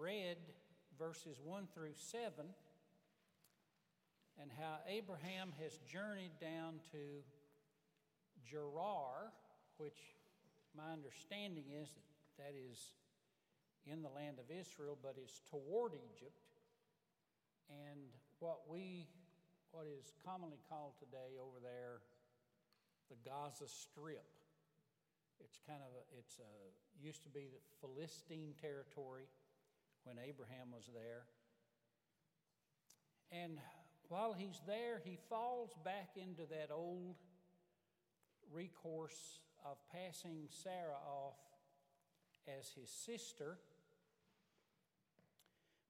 read verses 1 through 7 and how Abraham has journeyed down to Gerar, which my understanding is that that is in the land of Israel, but is toward Egypt. And what we, what is commonly called today over there, the Gaza Strip. It's kind of a, it's a, used to be the Philistine territory when Abraham was there. And while he's there, he falls back into that old recourse of passing Sarah off as his sister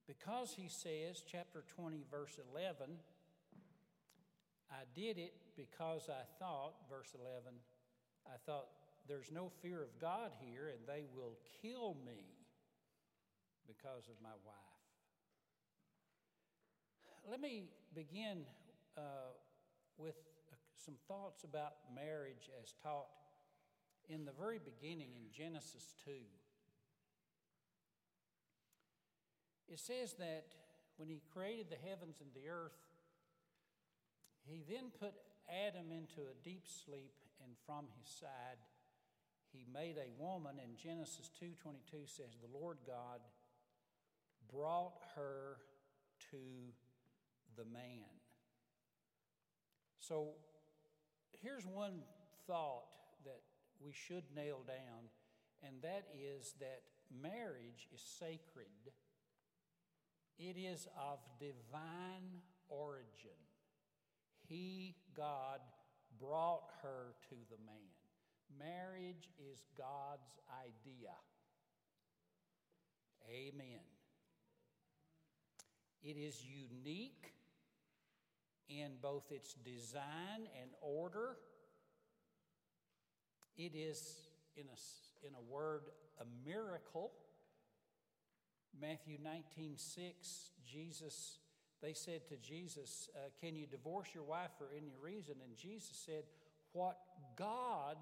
because he says, chapter 20, verse 11, I did it because I thought, verse 11, I thought, there's no fear of God here, and they will kill me because of my wife. Let me begin uh, with some thoughts about marriage as taught in the very beginning in Genesis 2. It says that when he created the heavens and the earth, he then put Adam into a deep sleep, and from his side he made a woman. And Genesis 2:22 says, "The Lord God brought her to the man." So here's one thought that we should nail down, and that is that marriage is sacred it is of divine origin. He, God, brought her to the man. Marriage is God's idea. Amen. It is unique in both its design and order. It is, in a, in a word, a miracle Matthew 19, 6, Jesus, they said to Jesus, uh, Can you divorce your wife for any reason? And Jesus said, What God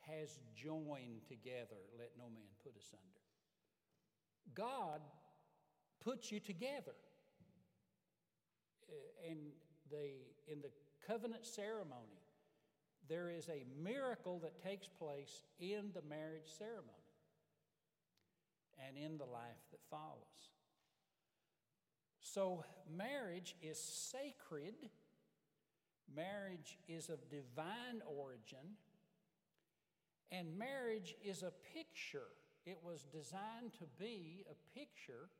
has joined together, let no man put asunder. God puts you together. Uh, and the, in the covenant ceremony, there is a miracle that takes place in the marriage ceremony and in the life that follows. So, marriage is sacred, marriage is of divine origin, and marriage is a picture. It was designed to be a picture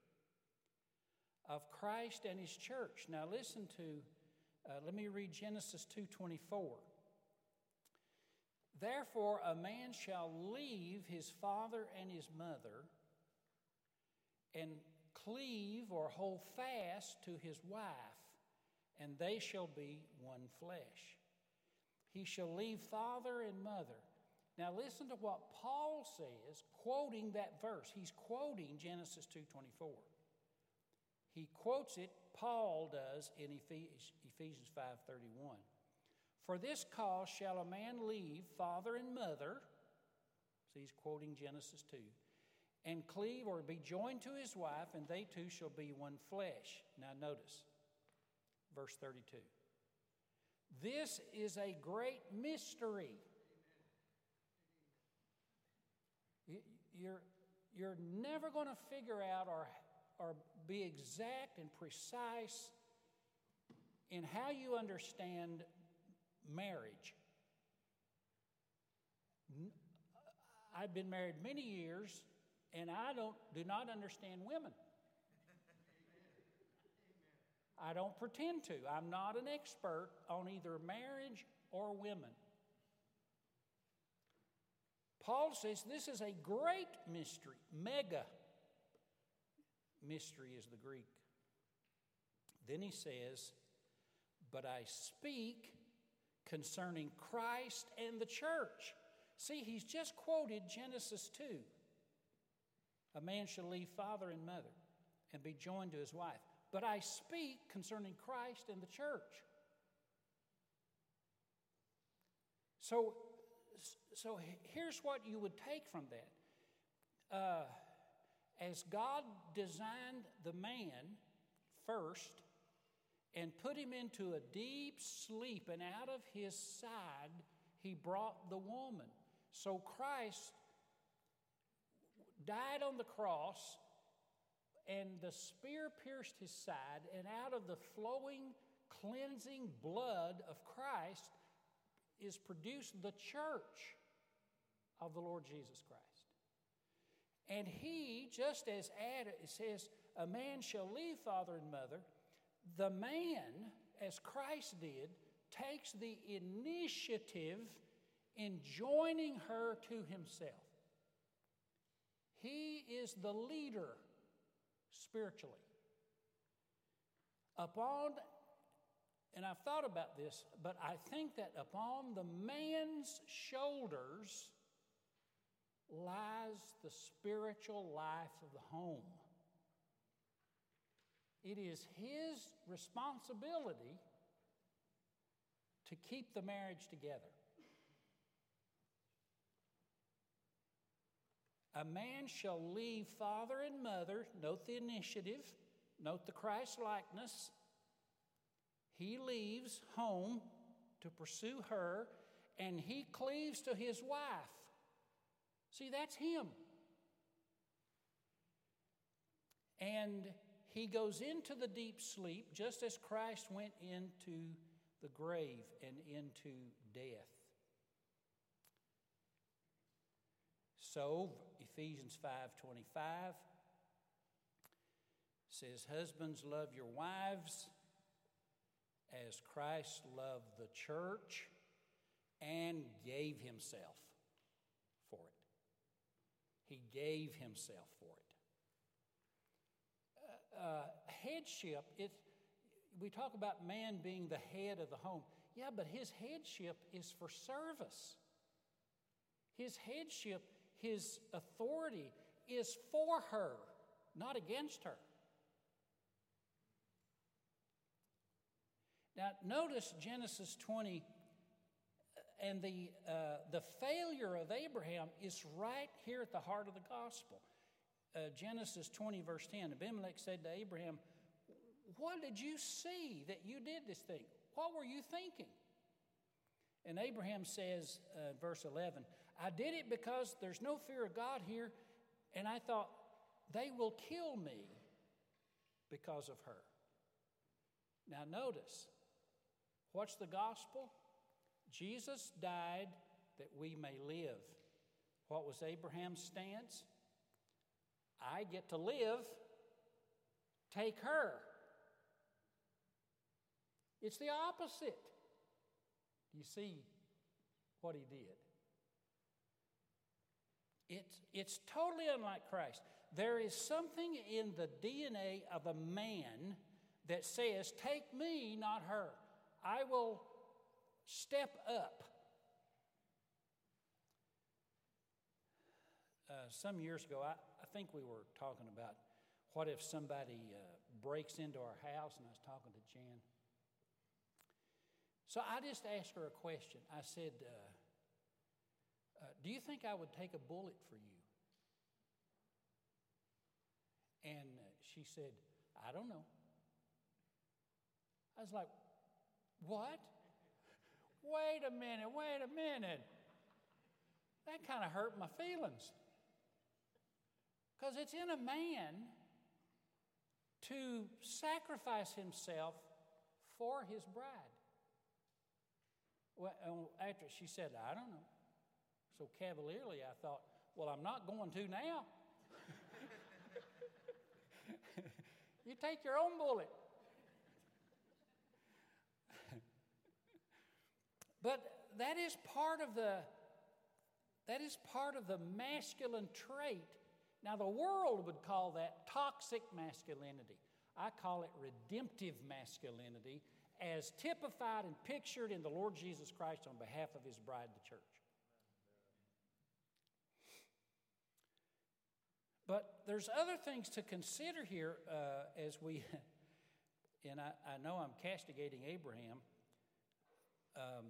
of Christ and his church. Now listen to uh, let me read Genesis 2:24. Therefore a man shall leave his father and his mother and cleave or hold fast to his wife, and they shall be one flesh. He shall leave father and mother. Now listen to what Paul says, quoting that verse. He's quoting Genesis 2:24. He quotes it, Paul does in Ephesians 5:31. For this cause shall a man leave father and mother. So he's quoting Genesis 2 and cleave or be joined to his wife, and they two shall be one flesh. Now, notice verse 32. This is a great mystery. You're, you're never going to figure out or, or be exact and precise in how you understand marriage. Uh, I've been married many years and I don't, do not understand women. I don't pretend to. I'm not an expert on either marriage or women. Paul says this is a great mystery, mega mystery is the Greek. Then he says, But I speak concerning Christ and the church. See, he's just quoted Genesis 2. A man shall leave father and mother and be joined to his wife. But I speak concerning Christ and the church. So, so here's what you would take from that. Uh, as God designed the man first and put him into a deep sleep, and out of his side he brought the woman. So Christ died on the cross, and the spear pierced his side, and out of the flowing, cleansing blood of Christ is produced the church of the Lord Jesus Christ. And he, just as Adam says, a man shall leave father and mother, the man, as Christ did, takes the initiative in joining her to himself. He is the leader spiritually. Upon, and I've thought about this, but I think that upon the man's shoulders lies the spiritual life of the home. It is his responsibility to keep the marriage together. A man shall leave father and mother, note the initiative, note the Christ likeness. He leaves home to pursue her, and he cleaves to his wife. See, that's him. And he goes into the deep sleep just as Christ went into the grave and into death. So, Ephesians 5:25 says, "Husbands love your wives as Christ loved the church and gave himself for it." He gave himself for it. Uh, uh, headship, it, we talk about man being the head of the home. Yeah, but his headship is for service. His headship, his authority is for her, not against her. Now, notice Genesis 20 and the, uh, the failure of Abraham is right here at the heart of the gospel. Uh, Genesis 20, verse 10 Abimelech said to Abraham, What did you see that you did this thing? What were you thinking? And Abraham says, uh, verse 11, I did it because there's no fear of God here, and I thought, they will kill me because of her. Now, notice, what's the gospel? Jesus died that we may live. What was Abraham's stance? I get to live, take her. It's the opposite. You see what he did. It's, it's totally unlike Christ. There is something in the DNA of a man that says, Take me, not her. I will Step up. Uh, some years ago, I, I, think we were talking about what if somebody uh, breaks into our house, and I was talking to Jan. So I just asked her a question. I said, uh, uh Do you think I would take a bullet for you? And uh, she said, I don't know. I was like, What? Wait a minute, wait a minute. That kind of hurt my feelings. Because it's in a man to sacrifice himself for his bride. Well, after she said, I don't know. So cavalierly, I thought, well, I'm not going to now. you take your own bullet. But that is part of the that is part of the masculine trait. Now the world would call that toxic masculinity. I call it redemptive masculinity as typified and pictured in the Lord Jesus Christ on behalf of his bride, the church. But there's other things to consider here uh, as we, and I, I, know I'm castigating Abraham. Um,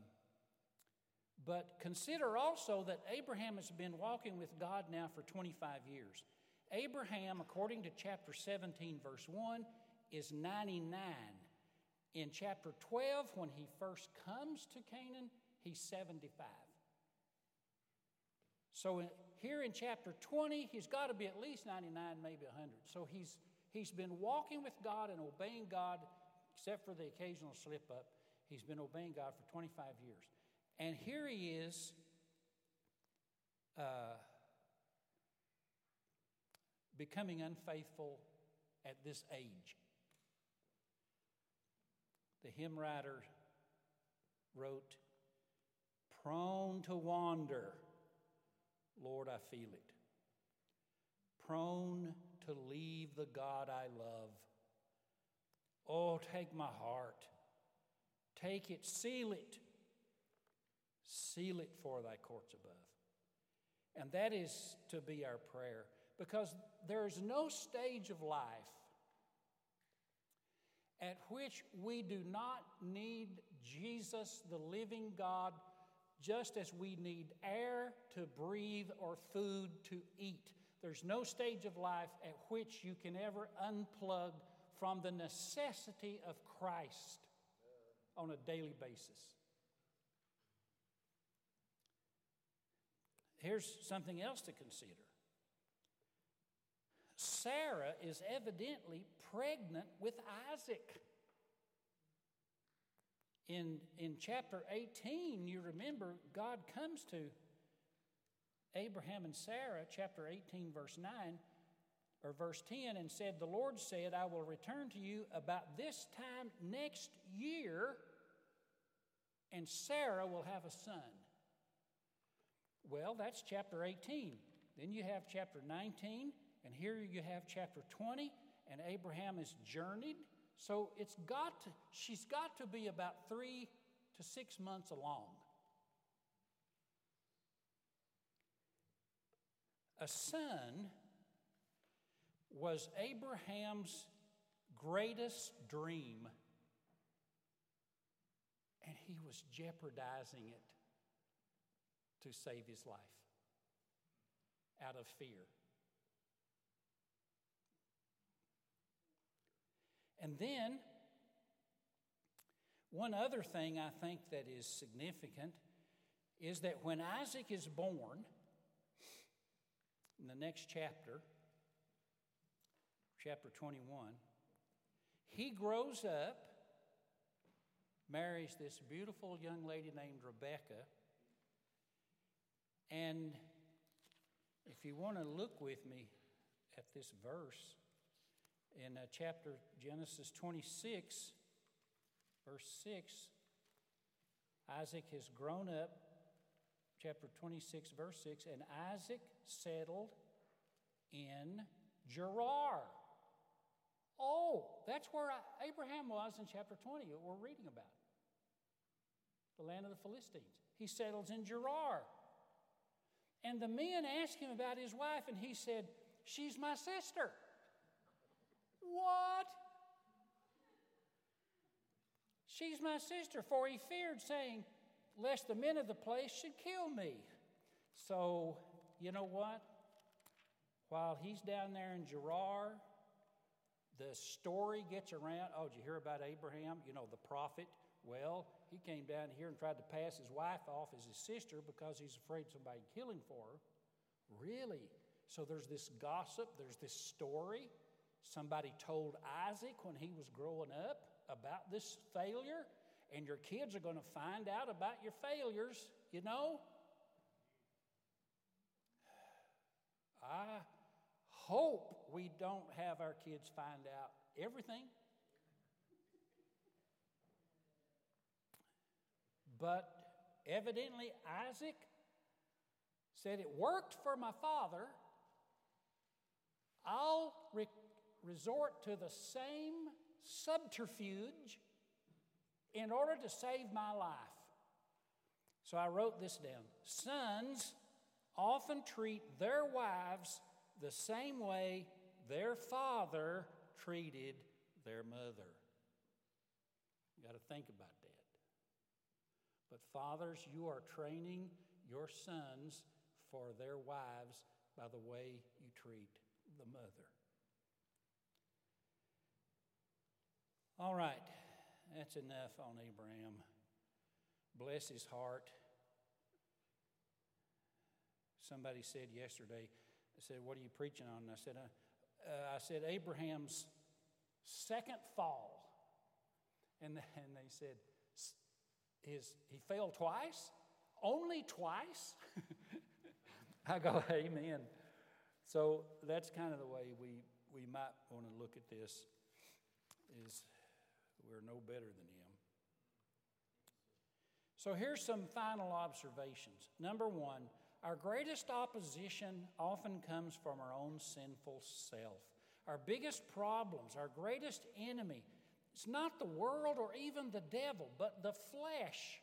but consider also that Abraham has been walking with God now for 25 years. Abraham, according to chapter 17, verse 1, is 99. In chapter 12, when he first comes to Canaan, he's 75. So here in chapter 20, he's got to be at least 99, maybe 100. So he's, he's been walking with God and obeying God, except for the occasional slip up. He's been obeying God for 25 years. And here he is. Uh, becoming unfaithful at this age. The hymn writer wrote, Prone to wander, Lord, I feel it. Prone to leave the God I love. Oh, take my heart. Take it, seal it. Seal it for thy courts above. And that is to be our prayer because there's no stage of life at which we do not need Jesus, the living God, just as we need air to breathe or food to eat. There's no stage of life at which you can ever unplug from the necessity of Christ on a daily basis. Here's something else to consider Sarah is evidently pregnant with Isaac. In, in chapter 18, you remember God comes to Abraham and Sarah, chapter 18, verse 9, or verse 10, and said, The Lord said, I will return to you about this time next year, and Sarah will have a son. Well, that's chapter 18. Then you have chapter 19 and here you have chapter 20, and Abraham is journeyed. So it's got to, she's got to be about three to six months along. A son was Abraham's greatest dream, and he was jeopardizing it to save his life out of fear. And then, one other thing I think that is significant is that when Isaac is born, in the next chapter, chapter 21, he grows up, marries this beautiful young lady named Rebecca, and if you want to look with me at this verse, in uh, chapter Genesis 26, verse 6, Isaac has grown up, chapter 26, verse 6, and Isaac settled in Gerar. Oh, that's where Abraham was in chapter 20, that we're reading about. The land of the Philistines. He settles in Gerar. And the men asked him about his wife, and he said, She's my sister. What? She's my sister, for he feared, saying, Lest the men of the place should kill me. So, you know what? While he's down there in Gerar, the story gets around. Oh, did you hear about Abraham? You know, the prophet. Well, he came down here and tried to pass his wife off as his sister because he's afraid somebody kill him for her. Really? So there's this gossip, there's this story. Somebody told Isaac when he was growing up about this failure, and your kids are going to find out about your failures, you know? I hope we don't have our kids find out everything. But evidently, Isaac said, It worked for my father. I'll re- resort to the same subterfuge in order to save my life. So I wrote this down. Sons often treat their wives the same way their father treated their mother. You got to think about. But fathers, you are training your sons for their wives by the way you treat the mother. All right, that's enough on Abraham. Bless his heart. Somebody said yesterday, I said, What are you preaching on? And I said, uh, uh, I said, Abraham's second fall. And, and they said, his, He failed twice? Only twice? I go, Amen. So that's kind of the way we, we might want to look at this is we're no better than him. So here's some final observations. Number one, our greatest opposition often comes from our own sinful self. Our biggest problems, our greatest enemy, it's not the world or even the devil, but the flesh.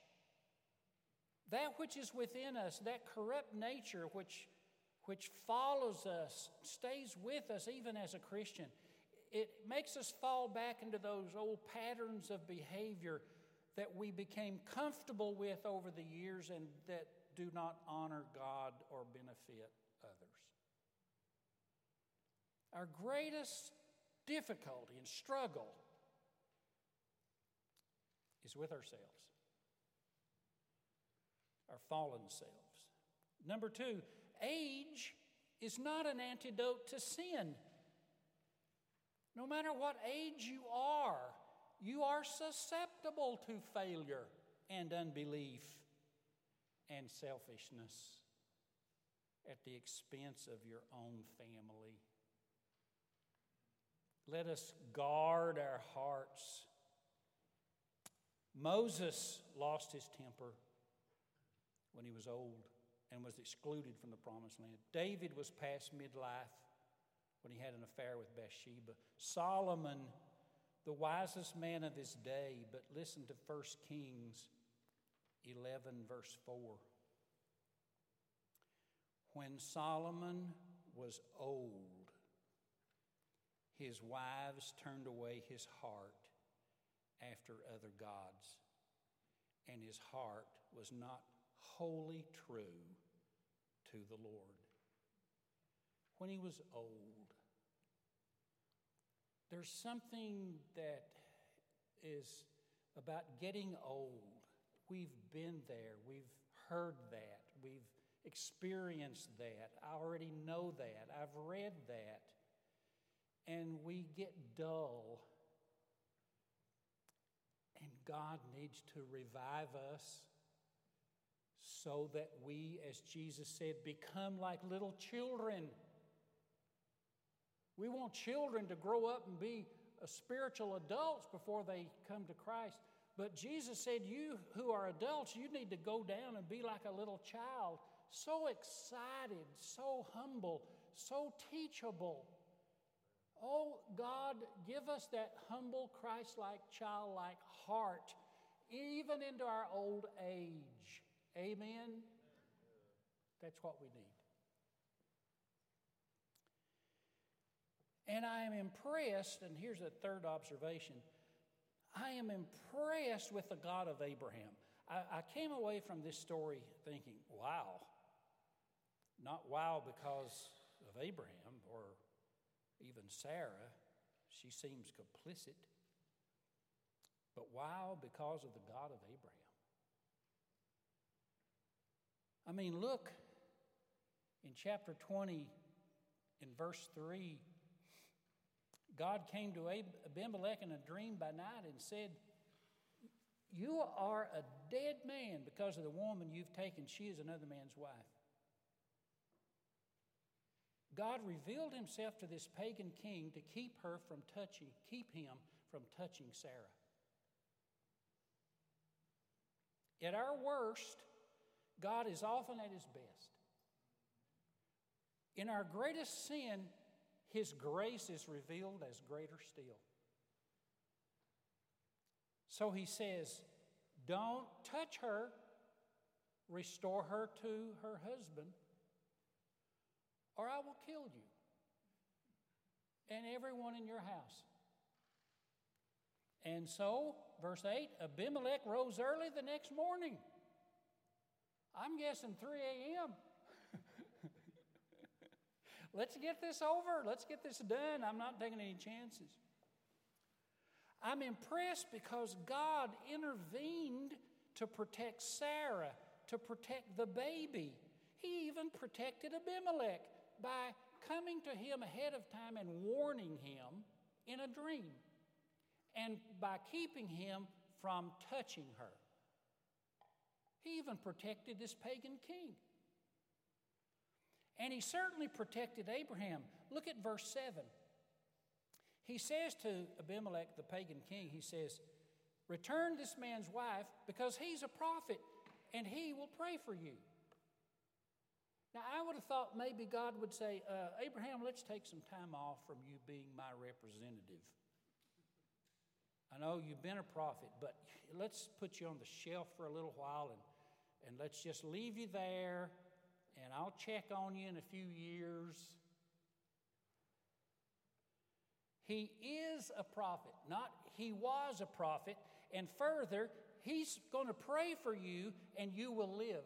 That which is within us, that corrupt nature which, which follows us, stays with us even as a Christian it makes us fall back into those old patterns of behavior that we became comfortable with over the years and that do not honor God or benefit others. Our greatest difficulty and struggle is with ourselves, our fallen selves. Number two, age is not an antidote to sin. No matter what age you are, you are susceptible to failure and unbelief and selfishness at the expense of your own family. Let us guard our hearts. Moses lost his temper when he was old and was excluded from the promised land. David was past midlife when he had an affair with Bathsheba. Solomon, the wisest man of his day, but listen to 1 Kings 11, verse 4. When Solomon was old, his wives turned away his heart after other gods, and his heart was not wholly true to the Lord. When he was old, there's something that is about getting old. We've been there, we've heard that, we've experienced that. I already know that, I've read that. And we get dull. God needs to revive us so that we, as Jesus said, become like little children. We want children to grow up and be uh, spiritual adults before they come to Christ. But Jesus said, You who are adults, you need to go down and be like a little child, so excited, so humble, so teachable. Oh, God, give us that humble, Christ like, childlike heart, even into our old age. Amen? That's what we need. And I am impressed, and here's a third observation I am impressed with the God of Abraham. I, I came away from this story thinking, wow. Not wow because of Abraham or even Sarah, she seems complicit, but why? because of the God of Abraham. I mean, look in chapter 20, in verse 3 God came to Abimelech in a dream by night and said, You are a dead man because of the woman you've taken. She is another man's wife. God revealed himself to this pagan king to keep her from touching, keep him from touching Sarah. At our worst, God is often at his best. In our greatest sin, his grace is revealed as greater still. So he says, Don't touch her, restore her to her husband, or I will kill you and everyone in your house. And so, verse 8 Abimelech rose early the next morning. I'm guessing 3 a.m. Let's get this over. Let's get this done. I'm not taking any chances. I'm impressed because God intervened to protect Sarah, to protect the baby. He even protected Abimelech by coming to him ahead of time and warning him in a dream, and by keeping him from touching her. He even protected this pagan king. And he certainly protected Abraham. Look at verse 7. He says to Abimelech, the pagan king, he says, Return this man's wife because he's a prophet and he will pray for you. Now, I would have thought maybe God would say, uh, Abraham, let's take some time off from you being my representative. I know you've been a prophet, but let's put you on the shelf for a little while and, and let's just leave you there and I'll check on you in a few years. He is a prophet, not he was a prophet. And further, he's going to pray for you and you will live.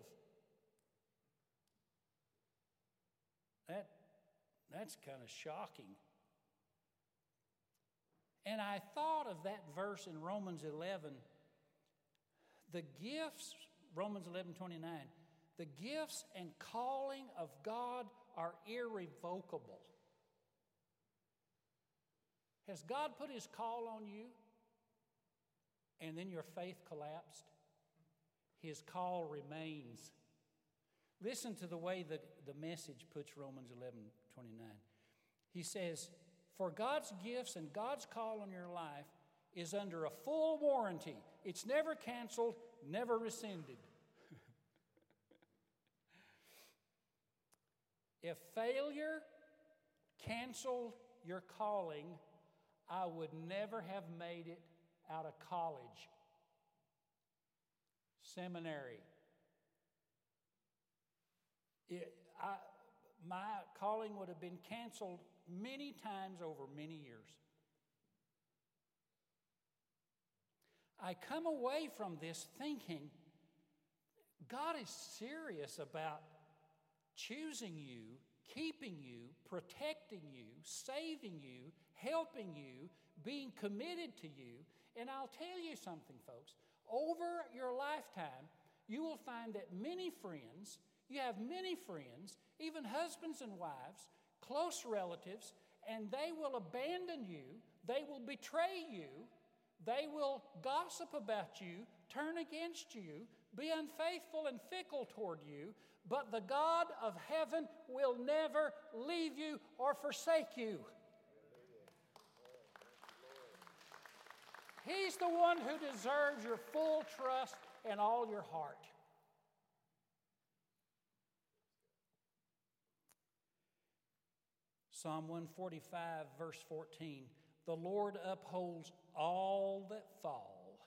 That, that's kind of shocking. And I thought of that verse in Romans 11. The gifts, Romans 11 29, the gifts and calling of God are irrevocable. Has God put his call on you and then your faith collapsed? His call remains. Listen to the way the, the message puts Romans 11 29. He says, For God's gifts and God's call on your life is under a full warranty. It's never canceled, never rescinded. If failure canceled your calling, I would never have made it out of college, seminary. It, I, my calling would have been canceled many times over many years. I come away from this thinking God is serious about choosing you, keeping you, protecting you, saving you, helping you, being committed to you. And I'll tell you something, folks. Over your lifetime, you will find that many friends, you have many friends, even husbands and wives, close relatives, and they will abandon you, they will betray you, they will gossip about you, turn against you, be unfaithful and fickle toward you, but the God of heaven will never leave you or forsake you. He's the one who deserves your full trust and all your heart. Psalm 145, verse 14 The Lord upholds all that fall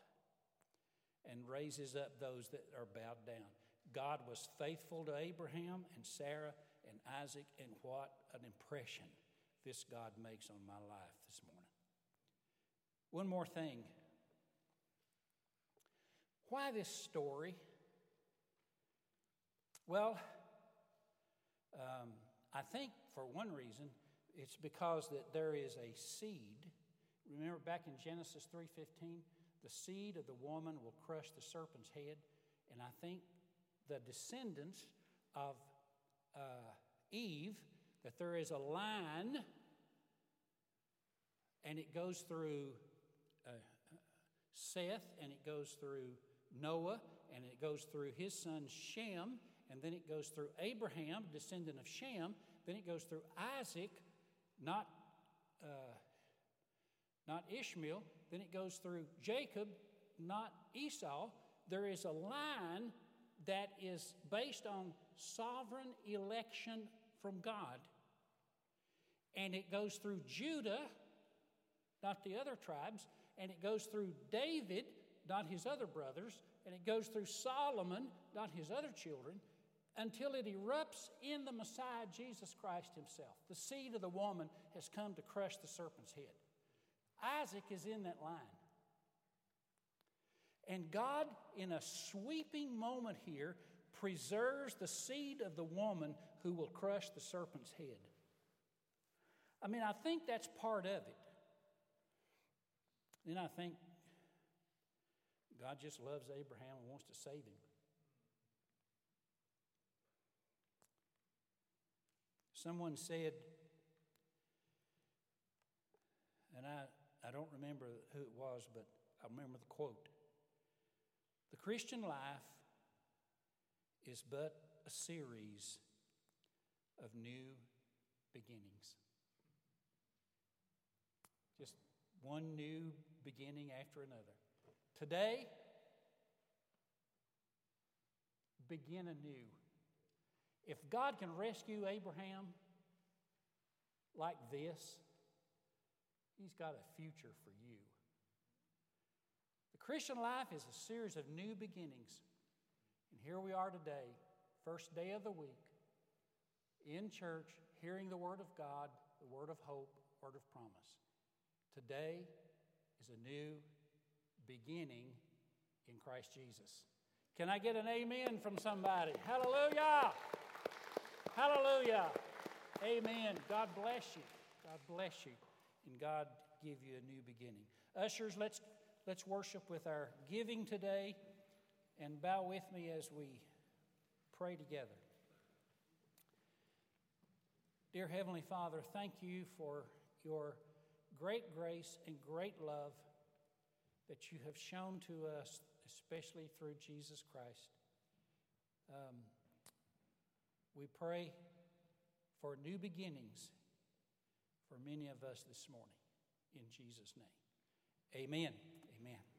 and raises up those that are bowed down. God was faithful to Abraham and Sarah and Isaac, and what an impression this God makes on my life this morning. One more thing. Why this story? Well, um, I think for one reason, it's because that there is a seed. Remember back in Genesis 3:15, the seed of the woman will crush the serpent's head, and I think the descendants of uh, Eve, that there is a line and it goes through uh, Seth and it goes through Noah and it goes through his son Shem and then it goes through Abraham, descendant of Shem. Then it goes through Isaac, not, uh, not Ishmael. Then it goes through Jacob, not Esau. There is a line that is based on sovereign election from God. And it goes through Judah, not the other tribes, and it goes through David, not his other brothers, and it goes through Solomon, not his other children, until it erupts in the Messiah, Jesus Christ himself. The seed of the woman has come to crush the serpent's head. Isaac is in that line. And God, in a sweeping moment here, preserves the seed of the woman who will crush the serpent's head. I mean, I think that's part of it. Then I think God just loves Abraham and wants to save him. Someone said, and I, I don't remember who it was, but I remember the quote The Christian life is but a series of new beginnings. Just one new beginning after another. Today, begin anew. If God can rescue Abraham like this, He's got a future for you. The Christian life is a series of new beginnings. And here we are today, first day of the week, in church, hearing the Word of God, the Word of hope, Word of promise. Today is a new beginning in Christ Jesus. Can I get an amen from somebody? Hallelujah! Hallelujah! Amen. God bless you. God bless you. And God give you a new beginning. Ushers, let's, let's worship with our giving today and bow with me as we pray together. Dear Heavenly Father, thank you for your great grace and great love that you have shown to us, especially through Jesus Christ. Um, we pray for new beginnings for many of us this morning. In Jesus' name. Amen. Amen.